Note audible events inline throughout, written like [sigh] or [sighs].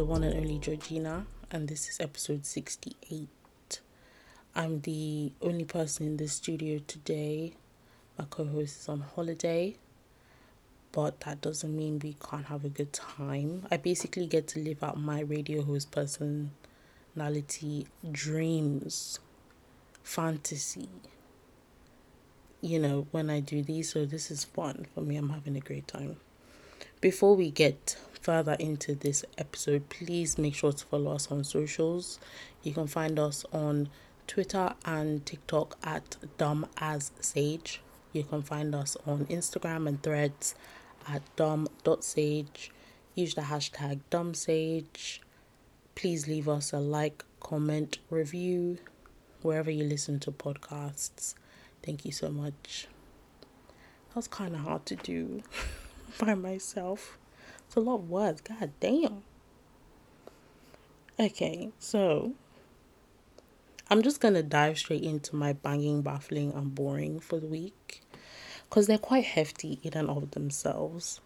The one and only Georgina, and this is episode 68. I'm the only person in the studio today. My co host is on holiday, but that doesn't mean we can't have a good time. I basically get to live out my radio host personality dreams, fantasy. You know, when I do these, so this is fun for me. I'm having a great time. Before we get further into this episode, please make sure to follow us on socials. You can find us on Twitter and TikTok at Dumb as Sage. You can find us on Instagram and threads at dumb.sage. Use the hashtag dumbsage. Please leave us a like, comment, review wherever you listen to podcasts. Thank you so much. That was kind of hard to do [laughs] by myself. A lot words. God damn. Okay, so I'm just gonna dive straight into my banging, baffling, and boring for the week because they're quite hefty in and of themselves.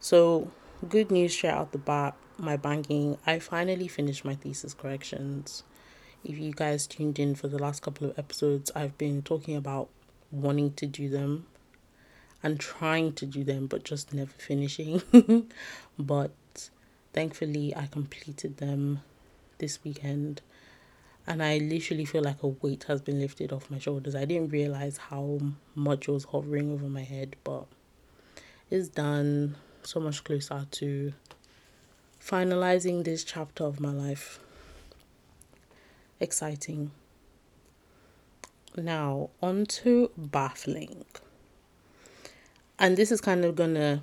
So, good news straight out the bat my banging, I finally finished my thesis corrections. If you guys tuned in for the last couple of episodes, I've been talking about wanting to do them and trying to do them but just never finishing. [laughs] but thankfully, I completed them this weekend and I literally feel like a weight has been lifted off my shoulders. I didn't realize how much was hovering over my head, but it's done. So much closer to finalizing this chapter of my life. Exciting. Now, on to baffling and this is kind of gonna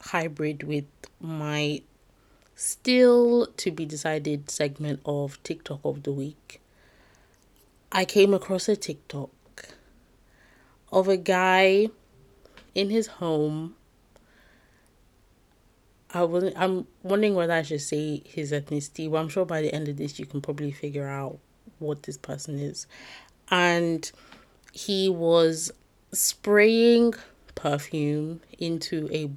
hybrid with my still to be decided segment of TikTok of the week. I came across a TikTok of a guy in his home. I was I'm wondering whether I should say his ethnicity, Well, I'm sure by the end of this you can probably figure out what this person is. And he was spraying perfume into a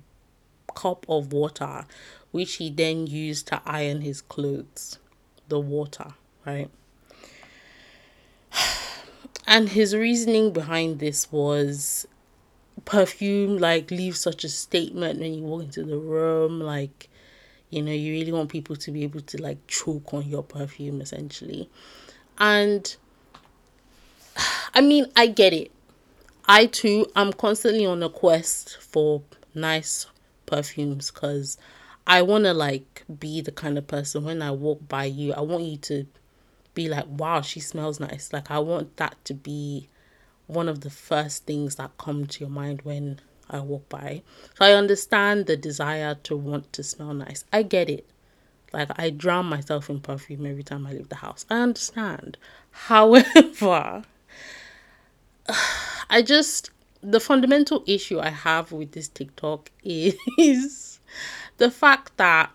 cup of water, which he then used to iron his clothes. The water, right? [sighs] And his reasoning behind this was perfume like leaves such a statement when you walk into the room like you know you really want people to be able to like choke on your perfume essentially and [sighs] i mean i get it I too am constantly on a quest for nice perfumes because I want to like be the kind of person when I walk by you, I want you to be like, wow, she smells nice. Like, I want that to be one of the first things that come to your mind when I walk by. So I understand the desire to want to smell nice. I get it. Like, I drown myself in perfume every time I leave the house. I understand. [laughs] However, [sighs] I just the fundamental issue I have with this TikTok [laughs] is the fact that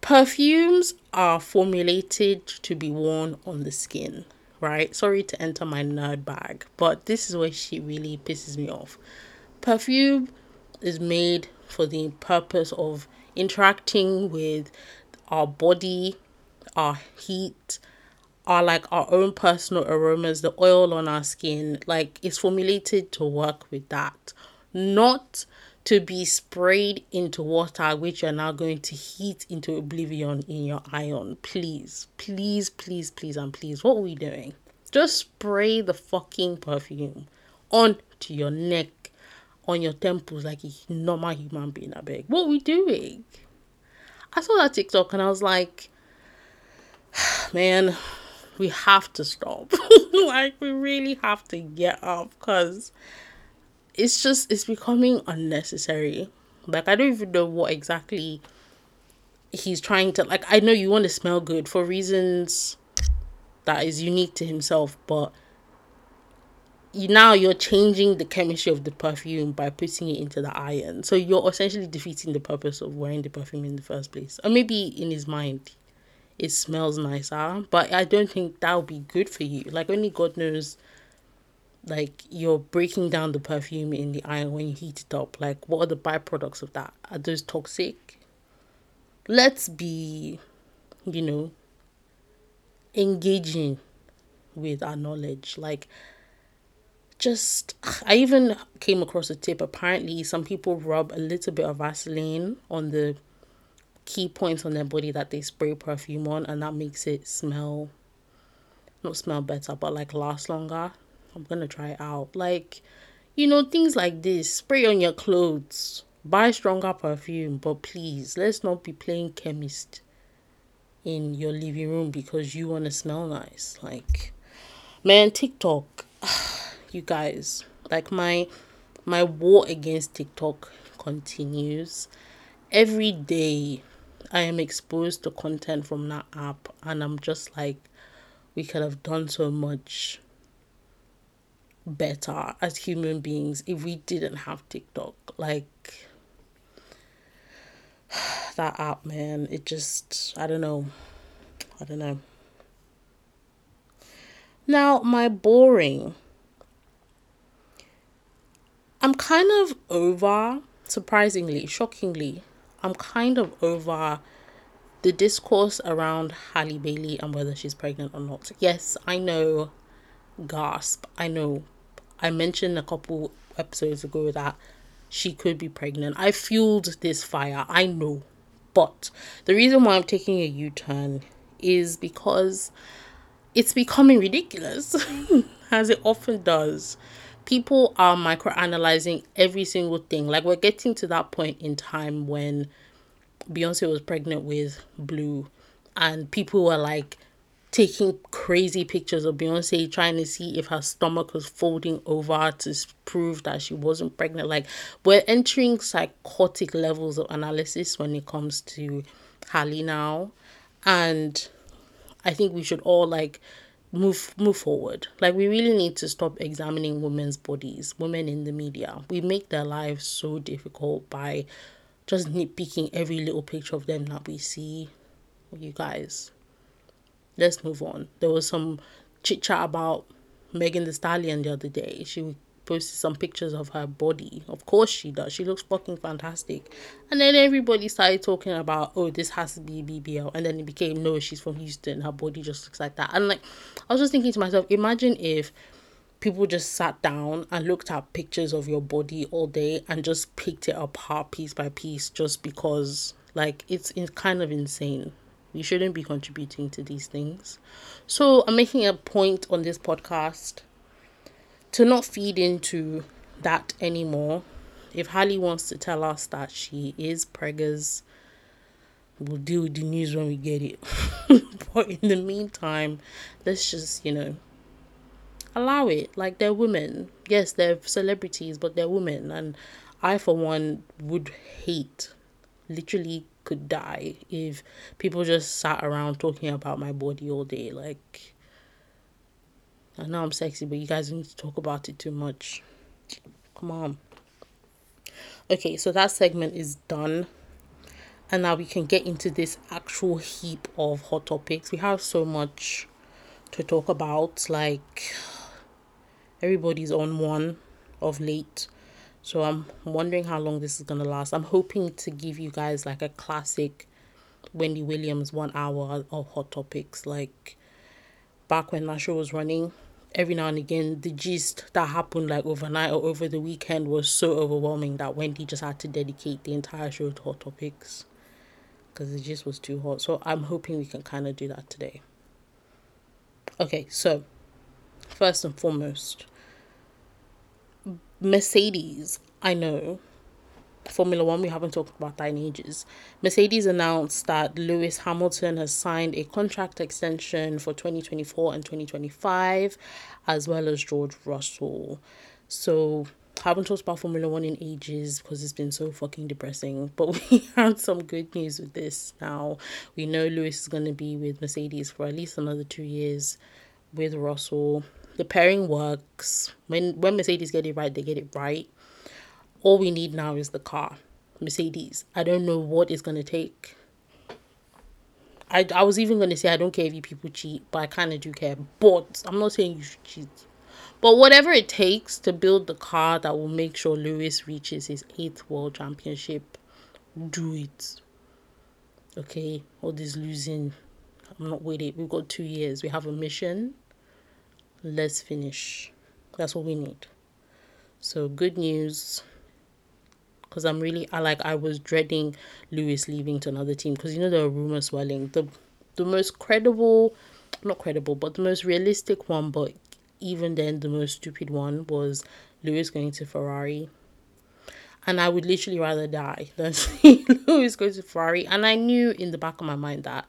perfumes are formulated to be worn on the skin, right? Sorry to enter my nerd bag, but this is where she really pisses me off. Perfume is made for the purpose of interacting with our body, our heat, are like our own personal aromas, the oil on our skin, like it's formulated to work with that, not to be sprayed into water, which you're now going to heat into oblivion in your iron. Please, please, please, please, and please, what are we doing? Just spray the fucking perfume onto your neck, on your temples, like a normal human being. I beg. What are we doing? I saw that TikTok and I was like, [sighs] man, we have to stop. [laughs] like we really have to get up because it's just it's becoming unnecessary. Like I don't even know what exactly he's trying to like I know you want to smell good for reasons that is unique to himself, but you now you're changing the chemistry of the perfume by putting it into the iron. So you're essentially defeating the purpose of wearing the perfume in the first place. Or maybe in his mind it smells nicer. But I don't think that would be good for you. Like only God knows like you're breaking down the perfume in the iron when you heat it up. Like what are the byproducts of that? Are those toxic? let's be, you know, engaging with our knowledge. Like, just, I even came across a tip. Apparently, some people rub a little bit of Vaseline on the key points on their body that they spray perfume on, and that makes it smell, not smell better, but like last longer. I'm gonna try it out. Like, you know, things like this. Spray on your clothes. Buy stronger perfume, but please, let's not be playing chemist in your living room because you want to smell nice. Like, man, TikTok, [sighs] you guys, like my my war against TikTok continues. Every day I am exposed to content from that app and I'm just like we could have done so much better as human beings if we didn't have TikTok. Like [sighs] that app, man, it just, I don't know. I don't know. Now, my boring. I'm kind of over, surprisingly, shockingly, I'm kind of over the discourse around Halle Bailey and whether she's pregnant or not. Yes, I know, gasp, I know I mentioned a couple episodes ago that she could be pregnant. I fueled this fire, I know. But the reason why I'm taking a U turn is because it's becoming ridiculous, [laughs] as it often does. People are microanalyzing every single thing. Like, we're getting to that point in time when Beyonce was pregnant with Blue, and people were like, taking crazy pictures of Beyonce trying to see if her stomach was folding over to prove that she wasn't pregnant. Like we're entering psychotic levels of analysis when it comes to Halle now. And I think we should all like move move forward. Like we really need to stop examining women's bodies, women in the media. We make their lives so difficult by just nitpicking every little picture of them that we see. You guys, let's move on. There was some chit chat about Megan Thee Stallion the other day. She posted some pictures of her body. Of course she does. She looks fucking fantastic. And then everybody started talking about, oh, this has to be BBL. And then it became, no, she's from Houston. Her body just looks like that. And like, I was just thinking to myself, imagine if people just sat down and looked at pictures of your body all day and just picked it apart piece by piece just because, like, it's, it's kind of insane. We shouldn't be contributing to these things. So I'm making a point on this podcast to not feed into that anymore. If Halle wants to tell us that she is preggers, we'll deal with the news when we get it. [laughs] but in the meantime, let's just, you know, allow it. Like they're women. Yes, they're celebrities, but they're women. And I, for one, would hate, literally could die if people just sat around talking about my body all day. Like, I know I'm sexy, but you guys need to talk about it too much. Come on. Okay, so that segment is done. And now we can get into this actual heap of hot topics. We have so much to talk about. Like, everybody's on one of late. So I'm wondering how long this is gonna last. I'm hoping to give you guys like a classic Wendy Williams one hour of hot topics. Like back when that show was running, every now and again the gist that happened like overnight or over the weekend was so overwhelming that Wendy just had to dedicate the entire show to hot topics. Because the gist was too hot. So I'm hoping we can kind of do that today. Okay, so first and foremost, Mercedes, I know. Formula One, we haven't talked about that in ages. Mercedes announced that Lewis Hamilton has signed a contract extension for 2024 and 2025, as well as George Russell. So, haven't talked about Formula One in ages because it's been so fucking depressing. [laughs] But we had some good news with this now. We know Lewis is going to be with Mercedes for at least another two years with Russell the pairing works. When when Mercedes get it right, they get it right. All we need now is the car. Mercedes. I don't know what it's gonna take. I, I was even gonna say I don't care if you people cheat, but I kinda do care. But I'm not saying you should cheat. But whatever it takes to build the car that will make sure Lewis reaches his eighth world championship, do it. Okay, all this losing, I'm not with it. We've got two years. We have a mission. Let's finish. That's what we need. So good news. Because I'm really, I like, I was dreading Lewis leaving to another team because you know there are rumors swelling. The the most credible, not credible, but the most realistic one, but even then the most stupid one was Lewis going to Ferrari. And I would literally rather die than [laughs] see Lewis go to Ferrari. And I knew in the back of my mind that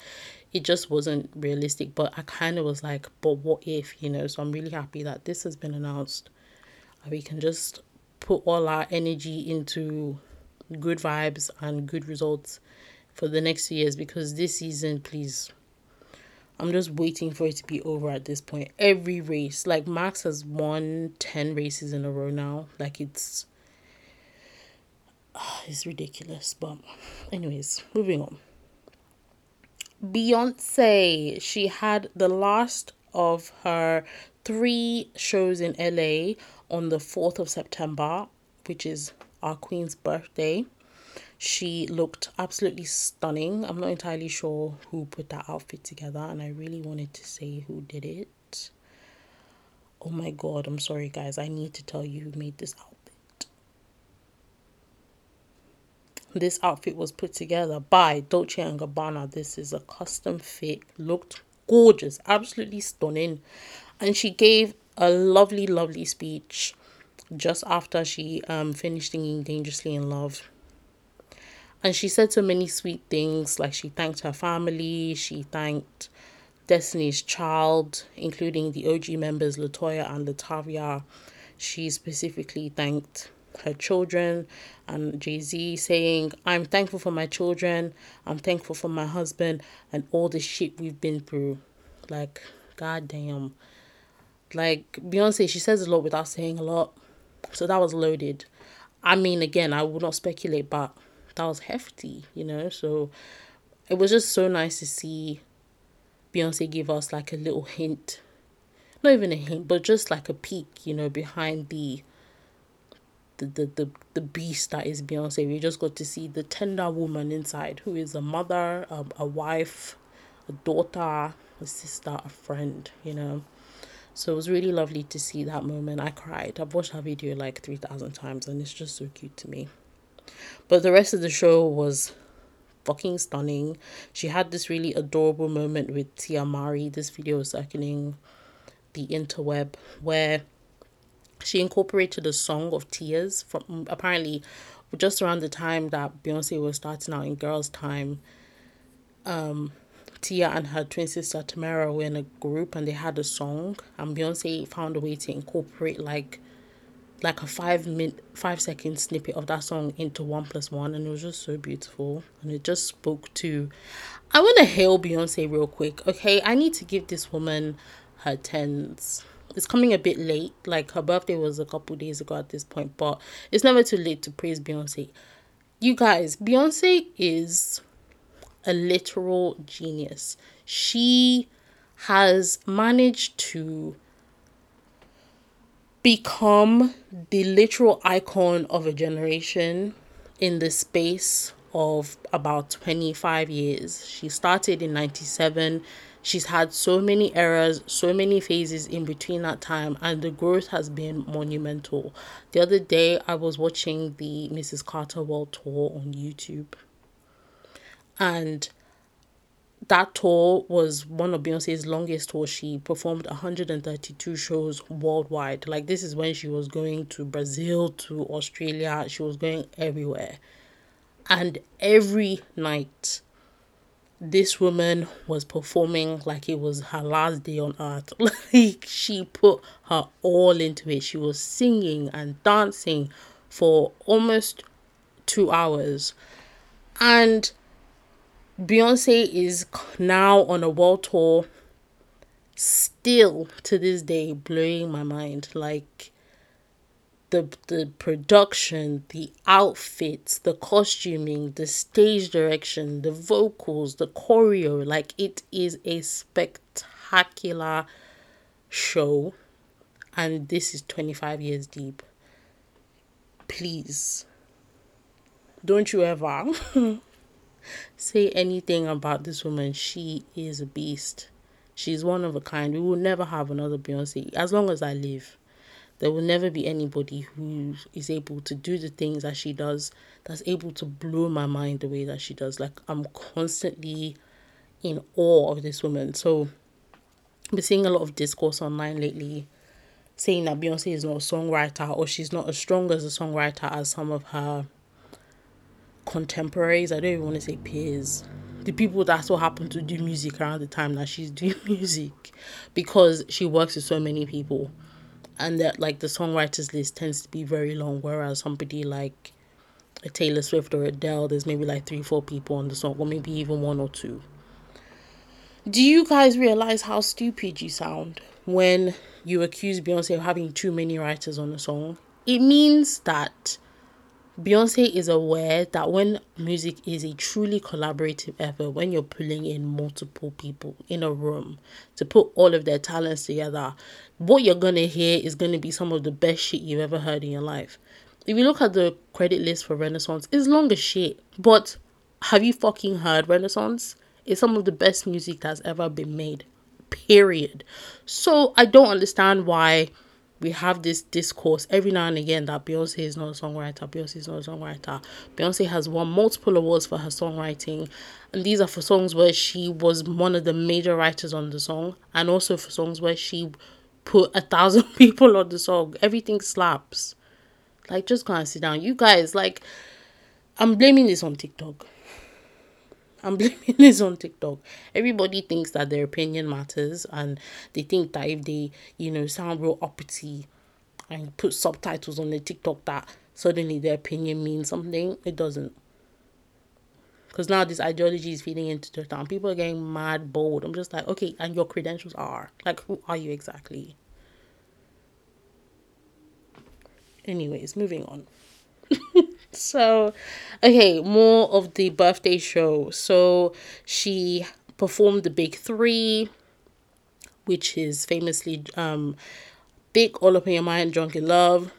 it just wasn't realistic. But I kind of was like, but what if, you know? So I'm really happy that this has been announced. We can just put all our energy into good vibes and good results for the next years because this season, please, I'm just waiting for it to be over at this point. Every race, like Max has won 10 races in a row now. Like it's [sighs] it's ridiculous, but anyways, moving on. Beyonce, she had the last of her three shows in LA on the 4th of September, which is our Queen's birthday. She looked absolutely stunning. I'm not entirely sure who put that outfit together, and I really wanted to say who did it. Oh my god, I'm sorry, guys. I need to tell you who made this outfit. This outfit was put together by Dolce & Gabbana. This is a custom fit, looked gorgeous, absolutely stunning. And she gave a lovely, lovely speech just after she um, finished singing Dangerously in Love and she said so many sweet things, like she thanked her family, she thanked Destiny's Child, including the OG members LeToya and LaTavia. She specifically thanked her children and Jay Z, saying, I'm thankful for my children, I'm thankful for my husband, and all the shit we've been through. Like, goddamn. Like, Beyonce, she says a lot without saying a lot. So that was loaded. I mean, again, I will not speculate, but that was hefty, you know. So it was just so nice to see Beyonce give us like a little hint, not even a hint, but just like a peek, you know, behind the the the the, the beast that is Beyonce. We just got to see the tender woman inside, who is a mother, a wife, a daughter, a sister, a friend, you know. So it was really lovely to see that moment. I cried. I've watched her video like 3,000 times and it's just so cute to me. But the rest of the show was fucking stunning. She had this really adorable moment with Tia Mowry. This video was circulating the interweb where she incorporated a song of tears from apparently just around the time that Beyonce was starting out in Girls Tyme. Um, Tia and her twin sister Tamera were in a group and they had a song, and Beyonce found a way to incorporate like like a five minute five second snippet of that song into one plus one and it was just so beautiful and it just spoke to i want to hail beyonce real quick okay? I need to give this woman her tens. It's coming a bit late like her birthday was a couple days ago at this point but it's never too late to praise beyonce. You guys beyonce is a literal genius she has managed to become the literal icon of a generation in the space of about 25 years. She started in 97. She's had so many eras, so many phases in between that time, and the growth has been monumental. The other day, I was watching the Mrs. Carter World Tour on YouTube, and that tour was one of Beyonce's longest tours. She performed 132 shows worldwide. Like this is when she was going to Brazil, to Australia, she was going everywhere. And every night this woman was performing like it was her last day on earth. [laughs] Like she put her all into it. She was singing and dancing for almost 2 hours. And Beyonce is now on a world tour, still to this day blowing my mind. Like the the production, the outfits, the costuming, the stage direction, the vocals, the choreo, like it is a spectacular show. And this is 25 years deep. Please don't you ever [laughs] say anything about this woman. She is a beast. She's one of a kind. We will never have another Beyonce as long as I live. There will never be anybody who is able to do the things that she does, that's able to blow my mind the way that she does. Like, I'm constantly in awe of this woman. So, I've been seeing a lot of discourse online lately saying that Beyonce is not a songwriter or she's not as strong as a songwriter as some of her contemporaries. I don't even want to say peers. The people that so happen to do music around the time that she's [laughs] doing music because she works with so many people. And that like the songwriters list tends to be very long, whereas somebody like a Taylor Swift or Adele, there's maybe like three, four people on the song, or maybe even one or two. Do you guys realize how stupid you sound when you accuse Beyonce of having too many writers on a song, it means that Beyonce is aware that when music is a truly collaborative effort, when you're pulling in multiple people in a room to put all of their talents together, what you're gonna hear is gonna be some of the best shit you've ever heard in your life. If you look at the credit list for Renaissance, it's long as shit. But have you fucking heard Renaissance? It's some of the best music that's ever been made period. So I don't understand why we have this discourse every now and again that Beyonce is not a songwriter, Beyonce is not a songwriter. Beyonce has won multiple awards for her songwriting, and these are for songs where she was one of the major writers on the song, and also for songs where she put a thousand [laughs] people on the song. Everything slaps. Like, just go and sit down. You guys, like, I'm blaming this on TikTok. I'm blaming this on TikTok. Everybody thinks that their opinion matters and they think that if they, you know, sound real uppity and put subtitles on the TikTok that suddenly their opinion means something. It doesn't. Because now this ideology is feeding into the town. People are getting mad bold. I'm just like, okay, and your credentials are. Like, who are you exactly? Anyways, moving on. [laughs] so, okay, more of the birthday show. So, she performed the big three, which is famously um, Big All Up in Your Mind, Drunk in Love.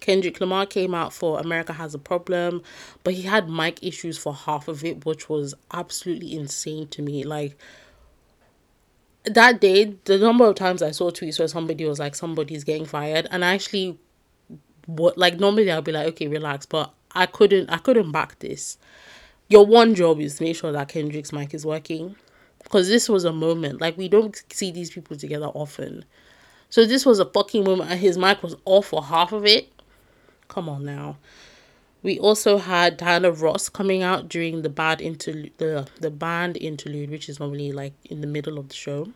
Kendrick Lamar came out for America Has a Problem, but he had mic issues for half of it, which was absolutely insane to me. Like, that day, the number of times I saw tweets where somebody was like, somebody's getting fired, and I actually what like normally I'll be like, okay, relax, but I couldn't I couldn't back this. Your one job is to make sure that Kendrick's mic is working. Because this was a moment. Like we don't see these people together often. So this was a fucking moment and his mic was off for half of it. Come on now. We also had Diana Ross coming out during the bad interlude the, the band interlude, which is normally like in the middle of the show.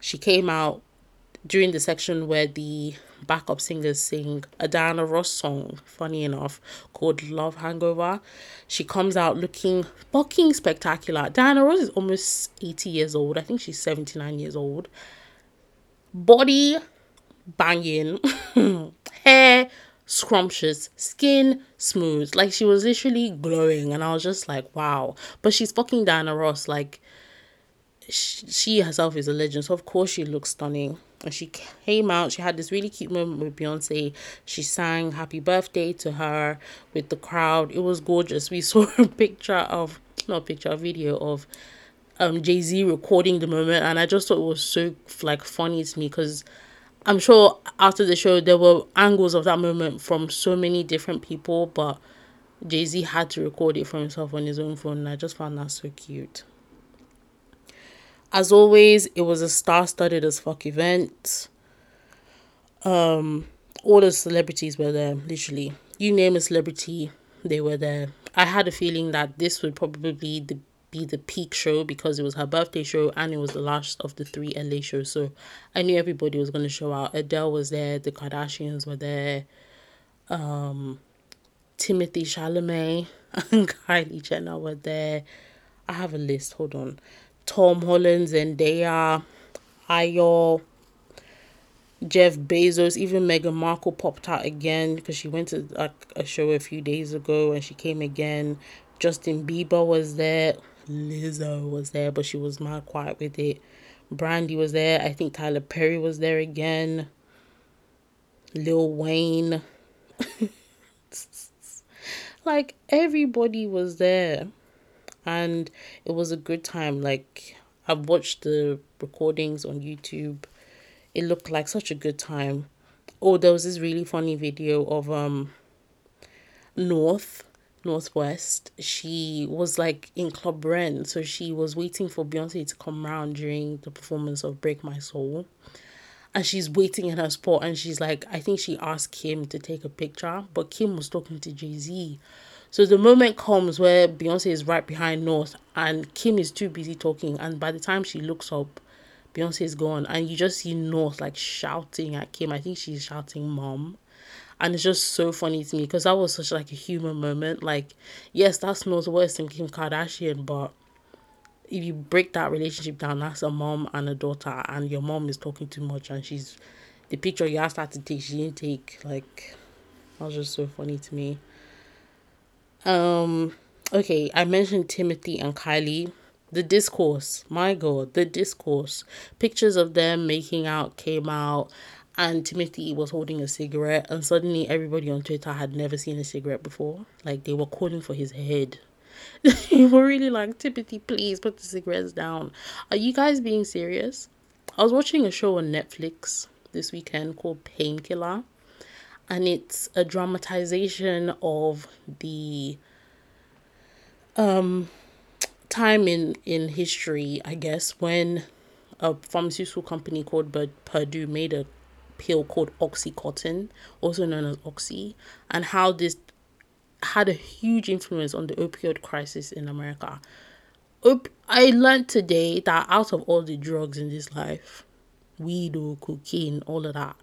She came out during the section where the backup singers sing a Diana Ross song, funny enough, called Love Hangover. She comes out looking fucking spectacular. Diana Ross is almost 80 years old. I think she's 79 years old. Body banging, [laughs] hair scrumptious, skin smooth. Like she was literally glowing, and I was just like, wow. But she's fucking Diana Ross. Like she, she herself is a legend, so of course she looks stunning and she came out she had this really cute moment with beyonce. She sang happy birthday to her with the crowd. It was gorgeous. We [laughs] saw a picture of not a picture a video of um jay-z recording the moment. And i just thought it was so like funny to me because i'm sure after the show there were angles of that moment from so many different people but jay-z had to record it for himself on his own phone. And i just found that so cute as always, it was a star-studded as fuck event. Um, all the celebrities were there, literally. You name a celebrity, they were there. I had a feeling that this would probably the, be the peak show because it was her birthday show and it was the last of the three LA shows. So I knew everybody was going to show out. Adele was there, the Kardashians were there, um, Timothée Chalamet [laughs] and Kylie Jenner were there. I have a list, hold on. Tom Holland, Zendaya, Ayo, Jeff Bezos, even Meghan Markle popped out again because she went to a, a show a few days ago and she came again. Justin Bieber was there. Lizzo was there, but she was mad quiet with it. Brandy was there. I think Tyler Perry was there again. Lil Wayne. [laughs] like everybody was there. And it was a good time. Like I've watched the recordings on YouTube. It looked like such a good time. Oh, there was this really funny video of um North Northwest. She was like in Club Ren, so she was waiting for Beyonce to come around during the performance of Break My Soul. And she's waiting in her spot and she's like, I think she asked Kim to take a picture, but Kim was talking to Jay Z. So the moment comes where Beyonce is right behind North and Kim is too busy talking. And by the time she looks up, Beyonce is gone. And you just see North like shouting at Kim. I think she's shouting mom. And it's just so funny to me because that was such like a human moment. Like, yes, that's North West and Kim Kardashian, but if you break that relationship down, that's a mom and a daughter, and your mom is talking too much, and she's the picture you asked her to take, she didn't take. Like, that was just so funny to me. Um, okay, I mentioned Timothée and Kylie. The discourse, my god, the discourse. Pictures of them making out came out, and Timothée was holding a cigarette, and suddenly everybody on Twitter had never seen a cigarette before. Like, they were calling for his head. [laughs] they were really like, Timothée, please put the cigarettes down. Are you guys being serious? I was watching a show on Netflix this weekend called Painkiller and it's a dramatization of the um time in in history i guess when a pharmaceutical company called Purdue made a pill called Oxycontin, also known as Oxy, and how this had a huge influence on the opioid crisis in America. Op- I learned today that out of all the drugs in this life, weed or cocaine, all of that,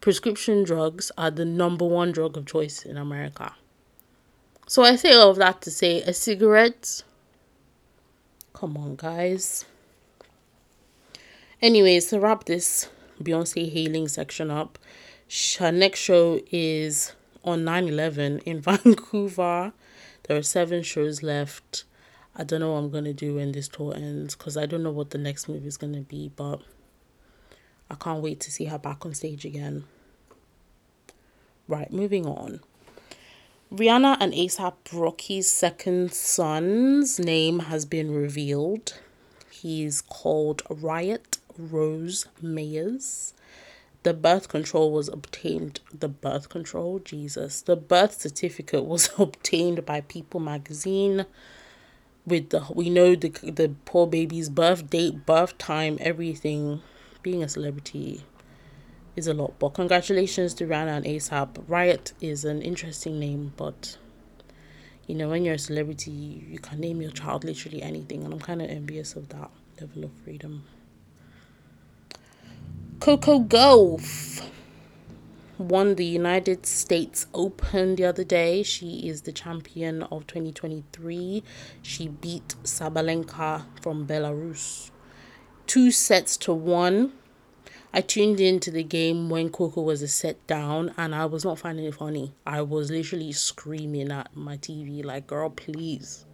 prescription drugs are the number one drug of choice in America. So I say all of that to say a cigarette. Come on, guys. Anyways, to wrap this Beyonce hailing section up, her next show is on 9 11 in [laughs] Vancouver. There are seven shows left. I don't know what I'm going to do when this tour ends because I don't know what the next move is going to be, but I can't wait to see her back on stage again. Right, moving on. Rihanna and ASAP Rocky's second son's name has been revealed. He's called Riot Rose Mayers. The birth control was obtained. The birth control, Jesus. The birth certificate was [laughs] obtained by People Magazine. With the we know the the poor baby's birth date, birth time, everything. Being a celebrity is a lot. But congratulations to Rihanna and ASAP. Riot is an interesting name, but you know, when you're a celebrity, you can name your child literally anything, and I'm kind of envious of that level of freedom. Coco Gauff won the United States Open the other day. She is the champion of 2023. She beat Sabalenka from Belarus. Two sets to one. I tuned into the game when Coco was a set down and I was not finding it funny. I was literally screaming at my TV, like, girl, please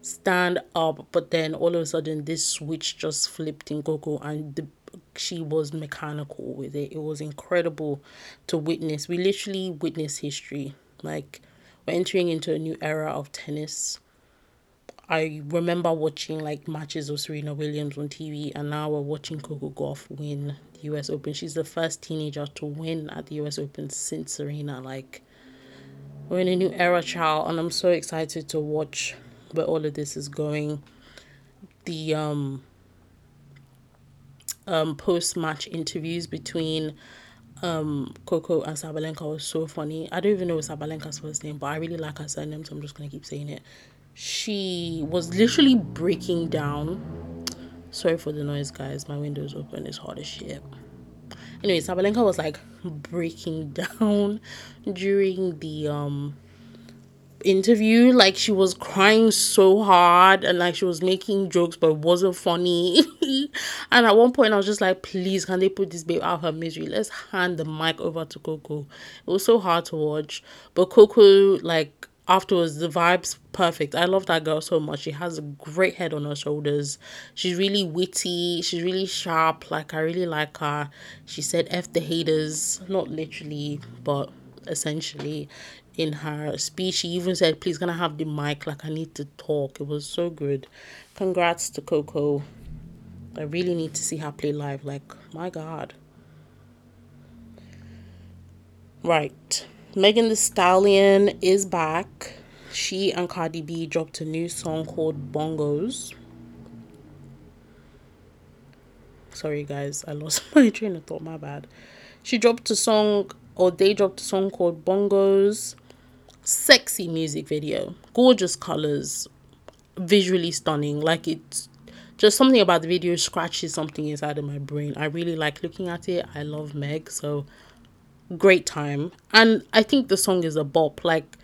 stand up. But then all of a sudden, this switch just flipped in Coco and the, she was mechanical with it. It was incredible to witness. We literally witnessed history. Like, we're entering into a new era of tennis. I remember watching like matches of Serena Williams on TV, and now we're watching Coco Gauff win the US Open. She's the first teenager to win at the US Open since Serena. Like, we're in a new era, child, and I'm so excited to watch where all of this is going. The um um post match interviews between um Coco and Sabalenka was so funny. I don't even know Sabalenka's first name, but I really like her surname, so I'm just gonna keep saying it. She was literally breaking down Sorry for the noise, guys. My window's open. It's hot as shit. Anyway, Sabalenka was like breaking [laughs] down during the um interview like she was crying so hard and like she was making jokes but it wasn't funny [laughs] and at one point i was just like please can they put this babe out of her misery let's hand the mic over to coco it was so hard to watch but coco like afterwards the vibes perfect i love that girl so much she has a great head on her shoulders she's really witty she's really sharp like i really like her she said f the haters not literally but essentially in her speech. She even said, Please, I have the mic? Like, I need to talk. It was so good. Congrats to Coco. I really need to see her play live. Like, my God. Right. Megan Thee Stallion is back. She and Cardi B dropped a new song called Bongos. Sorry, guys, I lost [laughs] my train of thought. My bad. She dropped a song, or they dropped a song called Bongos. Sexy music video, gorgeous colors, visually stunning. Like it's just something about the video scratches something inside of my brain. I really like looking at it. I love Meg, so great time. And I think the song is a bop. Like,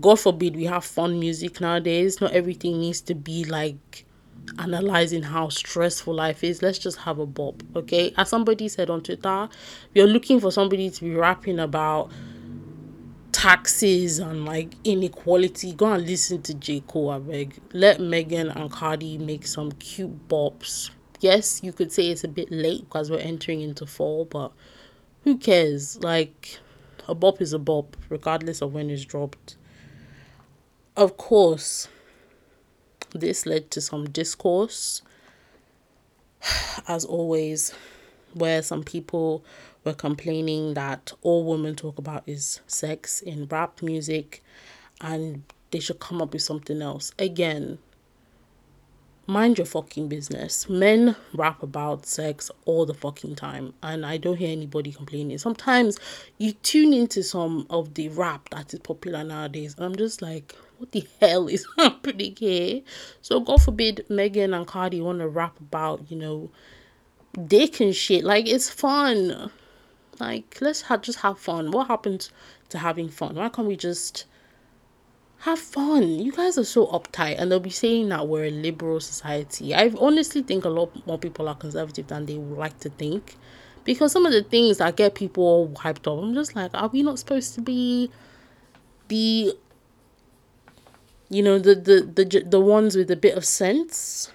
God forbid we have fun music nowadays. Not everything needs to be like analyzing how stressful life is. Let's just have a bop, okay? As somebody said on Twitter, you're looking for somebody to be rapping about taxes and like inequality. Go and listen to J. Cole, I beg. Let Megan and Cardi make some cute bops. Yes, you could say it's a bit late because we're entering into fall, but who cares? Like, a bop is a bop, regardless of when it's dropped. Of course, this led to some discourse, as always, where some people were complaining that all women talk about is sex in rap music and they should come up with something else. Again, mind your fucking business. Men rap about sex all the fucking time, and I don't hear anybody complaining. Sometimes you tune into some of the rap that is popular nowadays, and I'm just like, what the hell is [laughs] happening here? So, God forbid Megan and Cardi want to rap about, you know, dick and shit. Like, it's fun. Like, let's ha- just have fun. What happened to having fun? Why can't we just have fun. You guys are so uptight, and they'll be saying that we're a liberal society. I honestly think a lot more people are conservative than they would like to think, because some of the things that get people all hyped up, I'm just like, are we not supposed to be the, you know, the the the the ones with a bit of sense?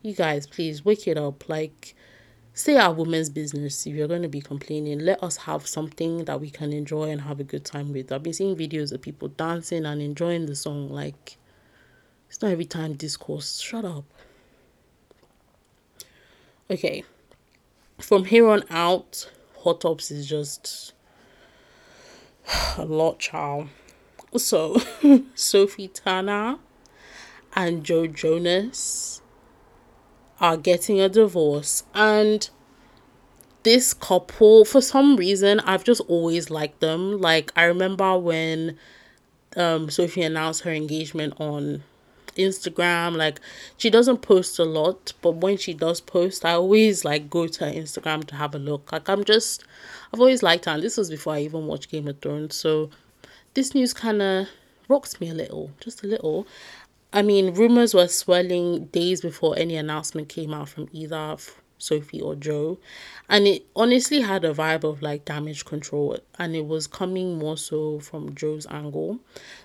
You guys, please wake it up. Like, stay our women's business if you're going to be complaining let us have something that we can enjoy and have a good time with. I've been seeing videos of people dancing and enjoying the song like it's not every time discourse. Shut up. Okay. From here on out hot tops is just [sighs] a lot child. So [laughs] sophie turner and joe jonas are getting a divorce and this couple for some reason I've just always liked them. Like I remember when um Sophie announced her engagement on Instagram, like she doesn't post a lot, but when she does post, I always like go to her Instagram to have a look. Like I'm just I've always liked her and this was before I even watched Game of Thrones. So this news kinda rocks me a little, just a little. I mean, rumors were swirling days before any announcement came out from either Sophie or Joe, and it honestly had a vibe of like damage control, and it was coming more so from Joe's angle.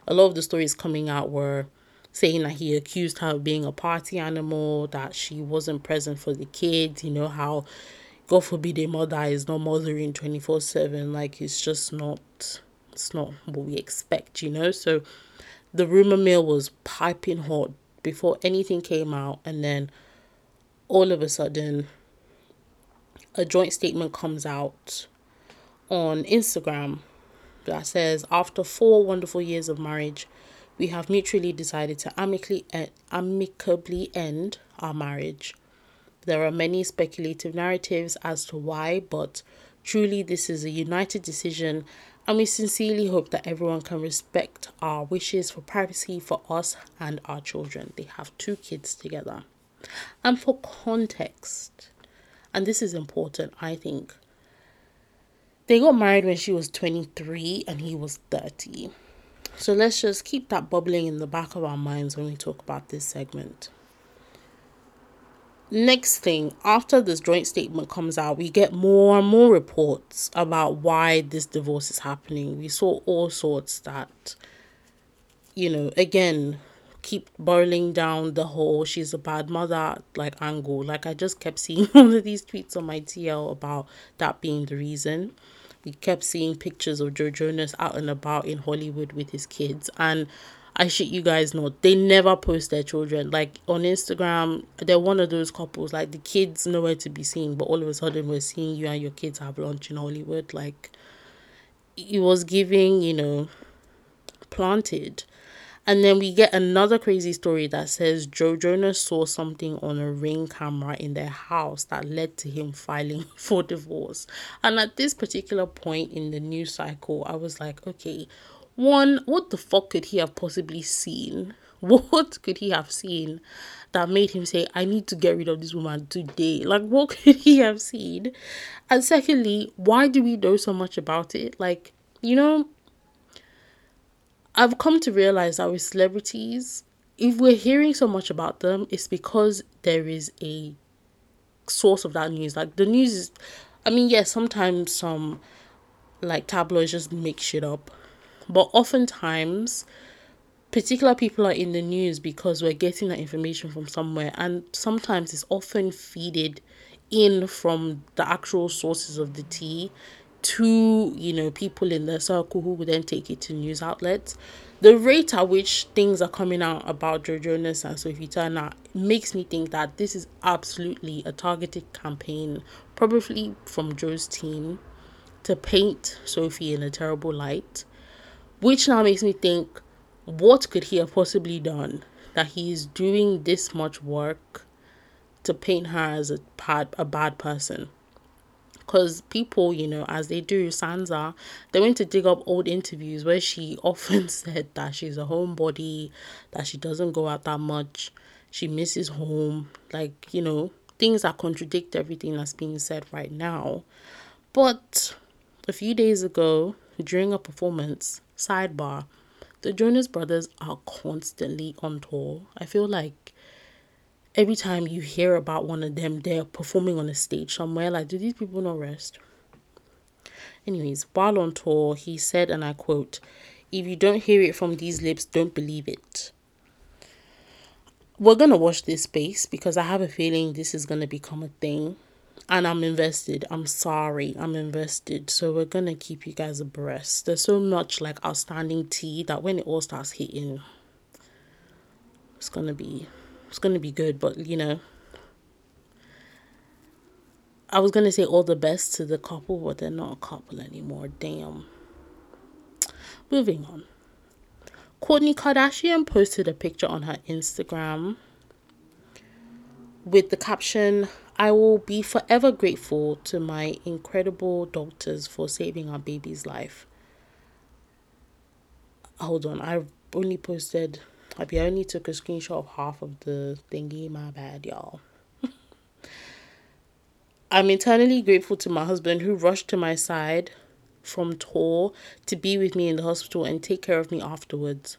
A lot of the stories coming out were saying that he accused her of being a party animal, that she wasn't present for the kids, you know, how God forbid a mother is not mothering 24 7, like it's just not it's not what we expect, you know. So the rumor mill was piping hot before anything came out and then all of a sudden a joint statement comes out on Instagram that says after four wonderful years of marriage we have mutually decided to amicably amicably end our marriage. There are many speculative narratives as to why but truly this is a united decision and we sincerely hope that everyone can respect our wishes for privacy for us and our children. They have two kids together. And for context, and this is important, I think, they got married when she was 23 and he was 30. So let's just keep that bubbling in the back of our minds when we talk about this segment. Next thing, after this joint statement comes out, we get more and more reports about why this divorce is happening. We saw all sorts that, you know, again, keep boiling down the whole she's a bad mother like angle. Like I just kept seeing [laughs] all of these tweets on my TL about that being the reason. we kept seeing pictures of Joe Jonas out and about in Hollywood with his kids. And I shit you guys not, they never post their children. Like on Instagram, they're one of those couples, like the kids nowhere to be seen, but all of a sudden we're seeing you and your kids have lunch in Hollywood. Like it was giving, you know, planted. And then we get another crazy story that says Joe Jonas saw something on a ring camera in their house that led to him filing [laughs] for divorce. And at this particular point in the news cycle, I was like, okay, one, what the fuck could he have possibly seen? [laughs] What could he have seen that made him say, I need to get rid of this woman today? Like, what [laughs] could he have seen? And secondly, why do we know so much about it? Like, you know, I've come to realize that with celebrities, if we're hearing so much about them, it's because there is a source of that news. Like the news is, I mean, yes, sometimes some like tabloids just make shit up, but oftentimes particular people are in the news because we're getting that information from somewhere, and sometimes it's often feeded in from the actual sources of the tea to you know people in the circle who would then take it to news outlets the rate at which things are coming out about Joe Jonas and Sophie Turner makes me think that this is absolutely a targeted campaign, probably from Joe's team, to paint Sophie in a terrible light. Which now makes me think, what could he have possibly done that he is doing this much work to paint her as a bad, a bad person? because people, you know, as they do, Sansa, they went to dig up old interviews where she [laughs] often said that she's a homebody, that she doesn't go out that much, she misses home, like, you know, things that contradict everything that's being said right now. But a few days ago, during a performance, sidebar, the Jonas Brothers are constantly on tour. I feel like every time you hear about one of them, they're performing on a stage somewhere. Like, do these people not rest? Anyways, while on tour, he said, and I quote, If you don't hear it from these lips, don't believe it. We're gonna watch this space because I have a feeling this is gonna become a thing. And I'm invested. I'm sorry. I'm invested. So we're gonna keep you guys abreast. There's so much like outstanding tea that when it all starts hitting, it's gonna be it's to be good, but you know, I was to say all the best to the couple, but they're not a couple anymore. Damn. Moving on. Kourtney Kardashian posted a picture on her Instagram with the caption, I will be forever grateful to my incredible doctors for saving our baby's life. Hold on, I've only posted I only took a screenshot of half of the thingy. My bad, y'all. [laughs] I'm eternally grateful to my husband who rushed to my side from tour to be with me in the hospital and take care of me afterwards.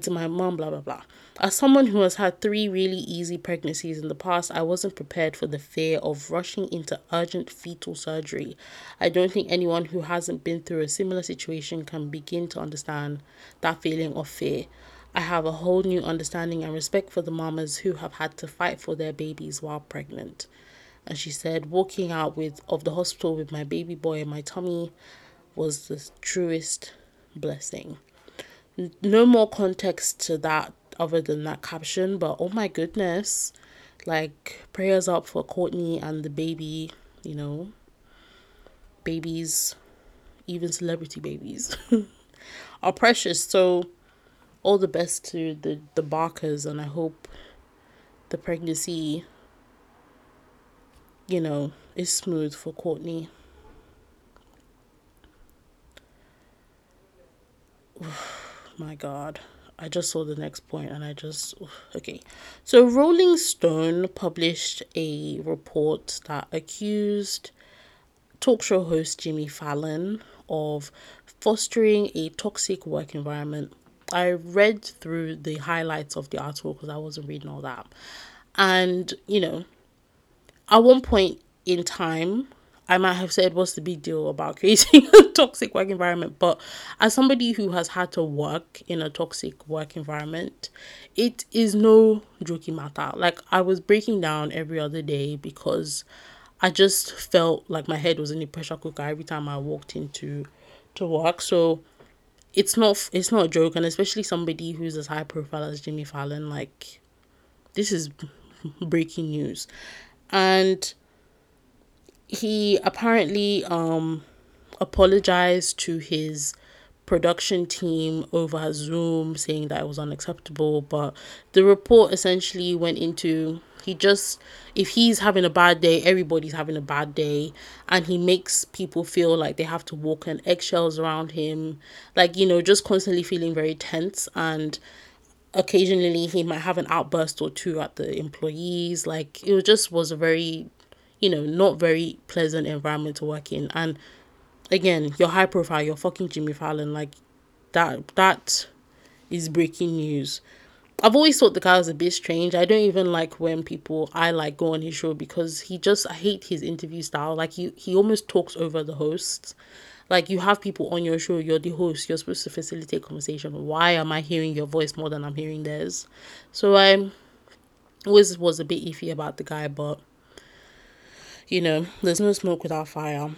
To my mom, blah blah blah. As someone who has had three really easy pregnancies in the past, I wasn't prepared for the fear of rushing into urgent fetal surgery. I don't think anyone who hasn't been through a similar situation can begin to understand that feeling of fear. I have a whole new understanding and respect for the mamas who have had to fight for their babies while pregnant. And she said, walking out with of the hospital with my baby boy in my tummy was the truest blessing. No more context to that other than that caption, but oh my goodness, like prayers up for Kourtney and the baby, you know, babies, even celebrity babies, [laughs] are precious. So all the best to the the Barkers, and I hope the pregnancy, you know, is smooth for Kourtney. [sighs] My God. I just saw the next point and I just okay. So Rolling Stone published a report that accused talk show host Jimmy Fallon of fostering a toxic work environment I read through the highlights of the article because I wasn't reading all that. And, you know, at one point in time, I might have said, What's the big deal about creating [laughs] a toxic work environment? But as somebody who has had to work in a toxic work environment, it is no joking matter. Like, I was breaking down every other day because I just felt like my head was in a pressure cooker every time I walked into to work. So it's not it's not a joke, and especially somebody who's as high profile as Jimmy Fallon, like this is breaking news, and he apparently um apologized to his production team over Zoom saying that it was unacceptable. But the report essentially went into he just if he's having a bad day, everybody's having a bad day, and he makes people feel like they have to walk on eggshells around him, like you know, just constantly feeling very tense and occasionally he might have an outburst or two at the employees like it just was a very you know not very pleasant environment to work in and again, you're high profile, you're fucking Jimmy Fallon. Like that that is breaking news. I've always thought the guy was a bit strange. I don't even like when people I like go on his show because he just I hate his interview style. Like he he almost talks over the hosts. Like you have people on your show, you're the host, you're supposed to facilitate conversation. Why am I hearing your voice more than I'm hearing theirs? So I always was a bit iffy about the guy, but you know, there's no smoke without fire.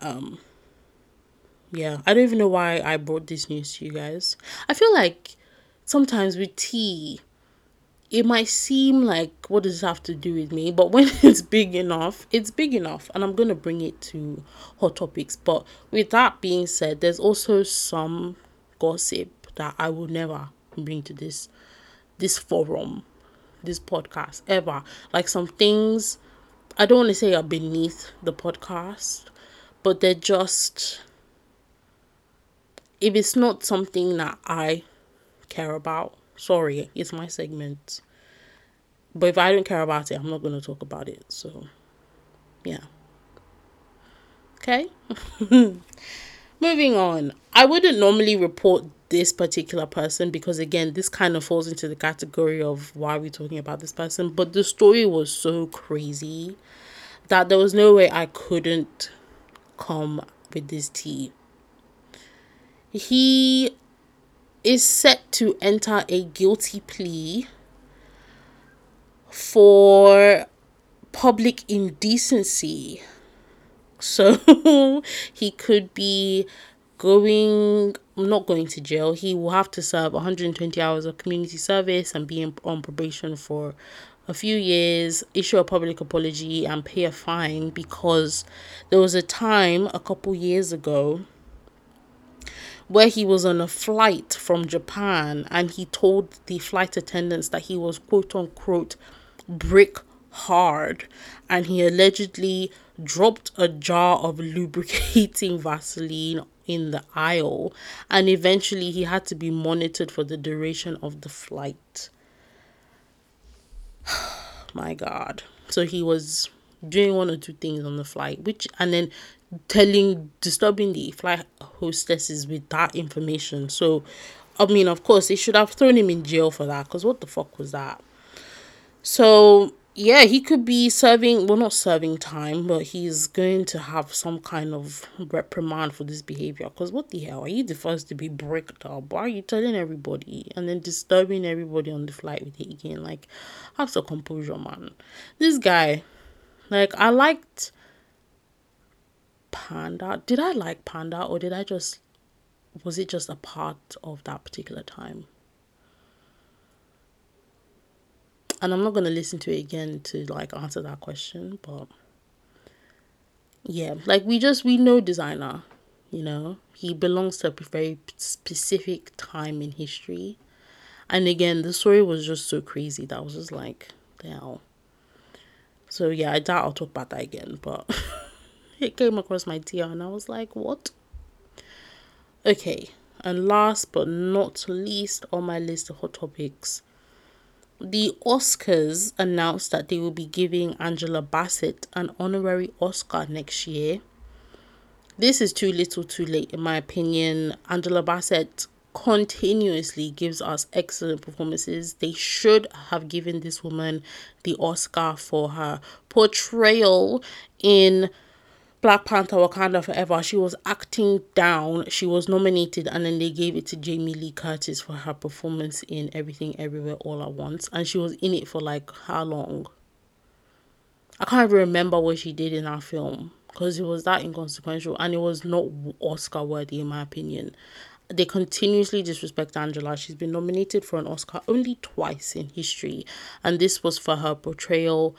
Um, yeah, I don't even know why I brought this news to you guys. I feel like sometimes with tea, it might seem like what does this have to do with me? But when [laughs] it's big enough, it's big enough, and I'm gonna bring it to hot topics. But with that being said, there's also some gossip that I will never bring to this this forum, this podcast ever. Like some things I don't want to say are beneath the podcast, but they're just if it's not something that I care about, sorry, it's my segment. But if I don't care about it, I'm not going to talk about it. So, yeah. Okay. [laughs] Moving on. I wouldn't normally report this particular person because, again, this kind of falls into the category of why we're we talking about this person. But the story was so crazy that there was no way I couldn't come with this tea. He is set to enter a guilty plea for public indecency. So [laughs] he could be going not going to jail. He will have to serve 120 hours of community service and be on probation for a few years, issue a public apology, and pay a fine because there was a time a couple years ago where he was on a flight from Japan and he told the flight attendants that he was quote unquote brick hard and he allegedly dropped a jar of lubricating [laughs] Vaseline in the aisle and eventually he had to be monitored for the duration of the flight. [sighs] my god. So he was doing one or two things on the flight which and then telling disturbing the flight hostesses with that information. So i mean of course they should have thrown him in jail for that because what the fuck was that? So yeah, he could be serving, well, not serving time, but he's going to have some kind of reprimand for this behavior. Because what the hell? Are you the first to be bricked up? Why are you telling everybody and then disturbing everybody on the flight with it again? Like, have some composure, man. This guy, like, I liked Panda. Did I like Panda or did I just, was it just a part of that particular time? And I'm not going to listen to it again to like answer that question, but yeah, like we just we know Desiigner, you know, he belongs to a very specific time in history. And again, the story was just so crazy that I was just like, damn. So yeah, I doubt I'll talk about that again, but [laughs] it came across my tier and I was like, what? Okay, and last but not least on my list of hot topics the Oscars announced that they will be giving Angela Bassett an honorary Oscar next year. This is too little too late, in my opinion. Angela Bassett continuously gives us excellent performances. They should have given this woman the Oscar for her portrayal in Black Panther Wakanda Forever, she was acting down. She was nominated and then they gave it to Jamie Lee Curtis for her performance in Everything Everywhere All at Once. And she was in it for like how long? I can't even remember what she did in that film because it was that inconsequential and it was not Oscar worthy in my opinion. They continuously disrespect Angela. She's been nominated for an Oscar only twice in history, and this was for her portrayal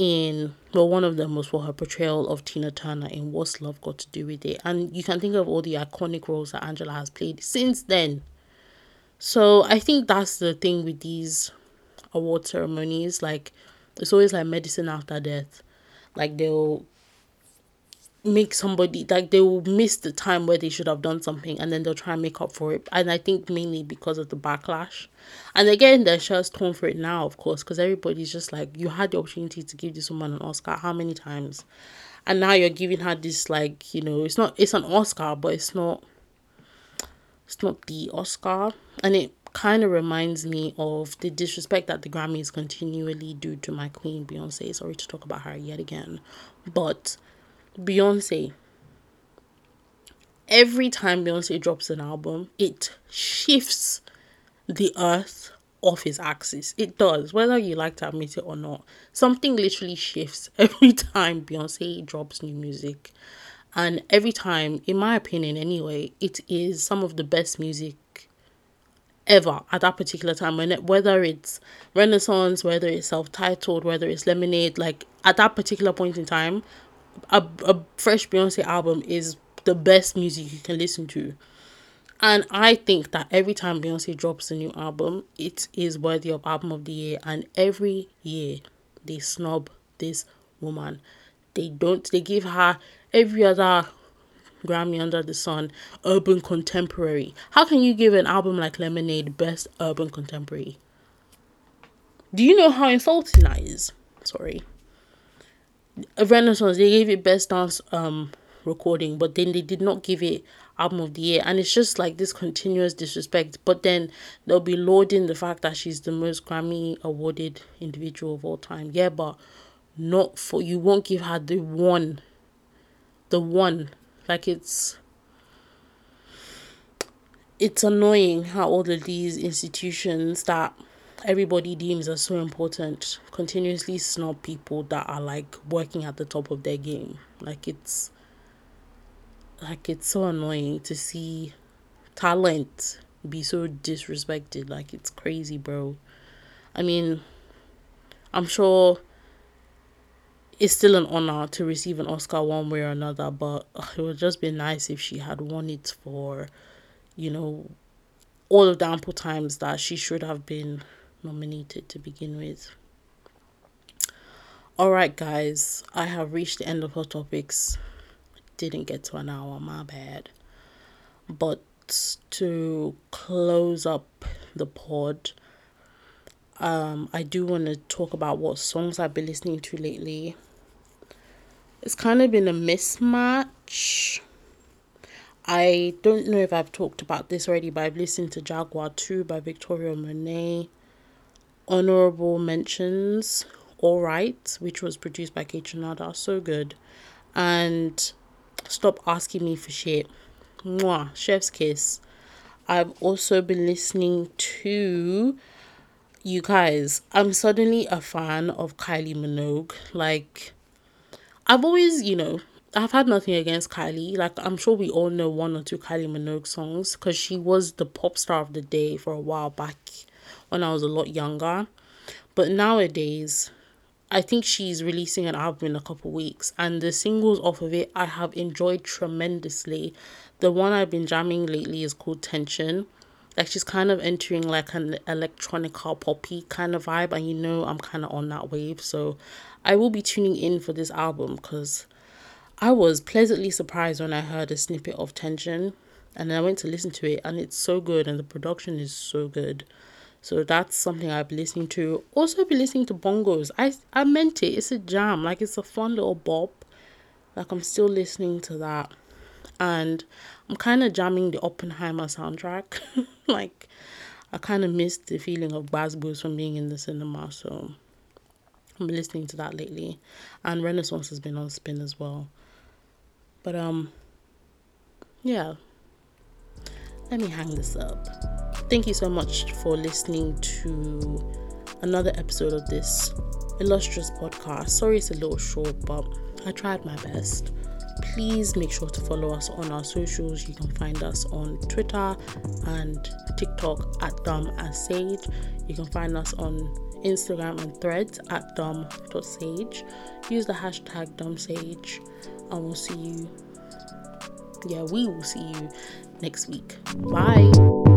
in well one of them was for her portrayal of Tina Turner in What's Love Got to Do with It? And you can think of all the iconic roles that Angela has played since then. So I think that's the thing with these award ceremonies. Like it's always like medicine after death. Like they'll make somebody like they will miss the time where they should have done something and then they'll try and make up for it. And i think mainly because of the backlash. And again their shirts torn for it now of course because everybody's just like you had the opportunity to give this woman an oscar how many times? And now you're giving her this like you know it's not it's an oscar but it's not it's not the oscar. And it kind of reminds me of the disrespect that the grammys continually do to my queen beyonce. Sorry to talk about her yet again. But Beyonce, every time Beyonce drops an album, it shifts the earth off its axis. It does, whether you like to admit it or not. Something literally shifts [laughs] every time Beyonce drops new music. And every time, in my opinion anyway, it is some of the best music ever at that particular time when it, whether it's renaissance whether it's self-titled whether it's lemonade like at that particular point in time a, a fresh Beyonce album is the best music you can listen to. And I think that every time Beyonce drops a new album, it is worthy of album of the year. And every year they snub this woman. They don't they give her every other Grammy under the sun, urban contemporary. How can you give an album like Lemonade best urban contemporary? Do you know how insulting that is? Sorry Renaissance they gave it best dance um recording, but then they did not give it album of the year, and it's just like this continuous disrespect. But then they'll be lauding the fact that she's the most Grammy awarded individual of all time. Yeah, but not for you won't give her the one, the one like it's it's annoying how all of these institutions that everybody deems as so important continuously snub people that are like working at the top of their game. Like it's like it's so annoying to see talent be so disrespected. Like it's crazy bro. I mean i'm sure it's still an honor to receive an oscar one way or another but it would just be nice if she had won it for you know all of the ample times that she should have been nominated to begin with. Alright, guys, I have reached the end of Hot Topics. Didn't get to an hour, my bad. But to close up the pod, um, I do want to talk about what songs I've been listening to lately. It's kind of been a mismatch. I don't know if I've talked about this already, but I've listened to Jaguar 2 by Victoria Monet honorable mentions all right which was produced by Kaytranada so good. And stop asking me for shit. Mwah, chef's kiss. I've also been listening to you guys. I'm suddenly a fan of kylie minogue. Like i've always you know I've had nothing against Kylie. Like I'm sure we all know one or two Kylie Minogue songs because she was the pop star of the day for a while back when I was a lot younger. But nowadays, I think she's releasing an album in a couple weeks, and the singles off of it I have enjoyed tremendously. The one I've been jamming lately is called Tension. Like she's kind of entering like an electronica poppy kind of vibe, and you know I'm kind of on that wave. So I will be tuning in for this album because I was pleasantly surprised when I heard a snippet of Tension, and then I went to listen to it, and it's so good, and the production is so good. So that's something I've been listening to. Also be listening to bongos. I I meant it. It's a jam. Like it's a fun little bop. Like I'm still listening to that. And I'm kind of jamming the Oppenheimer soundtrack. [laughs] like I kind of missed the feeling of Gbazgbos from being in the cinema. So I'm listening to that lately. And Renaissance has been on spin as well. But um yeah. Let me hang this up. Thank you so much for listening to another episode of this illustrious podcast. Sorry it's a little short, but I tried my best. Please make sure to follow us on our socials. You can find us on Twitter and TikTok at Dumb as Sage. You can find us on Instagram and threads at dumb.sage. Use the hashtag dumbsage and we'll see you. Yeah, we will see you next week. Bye.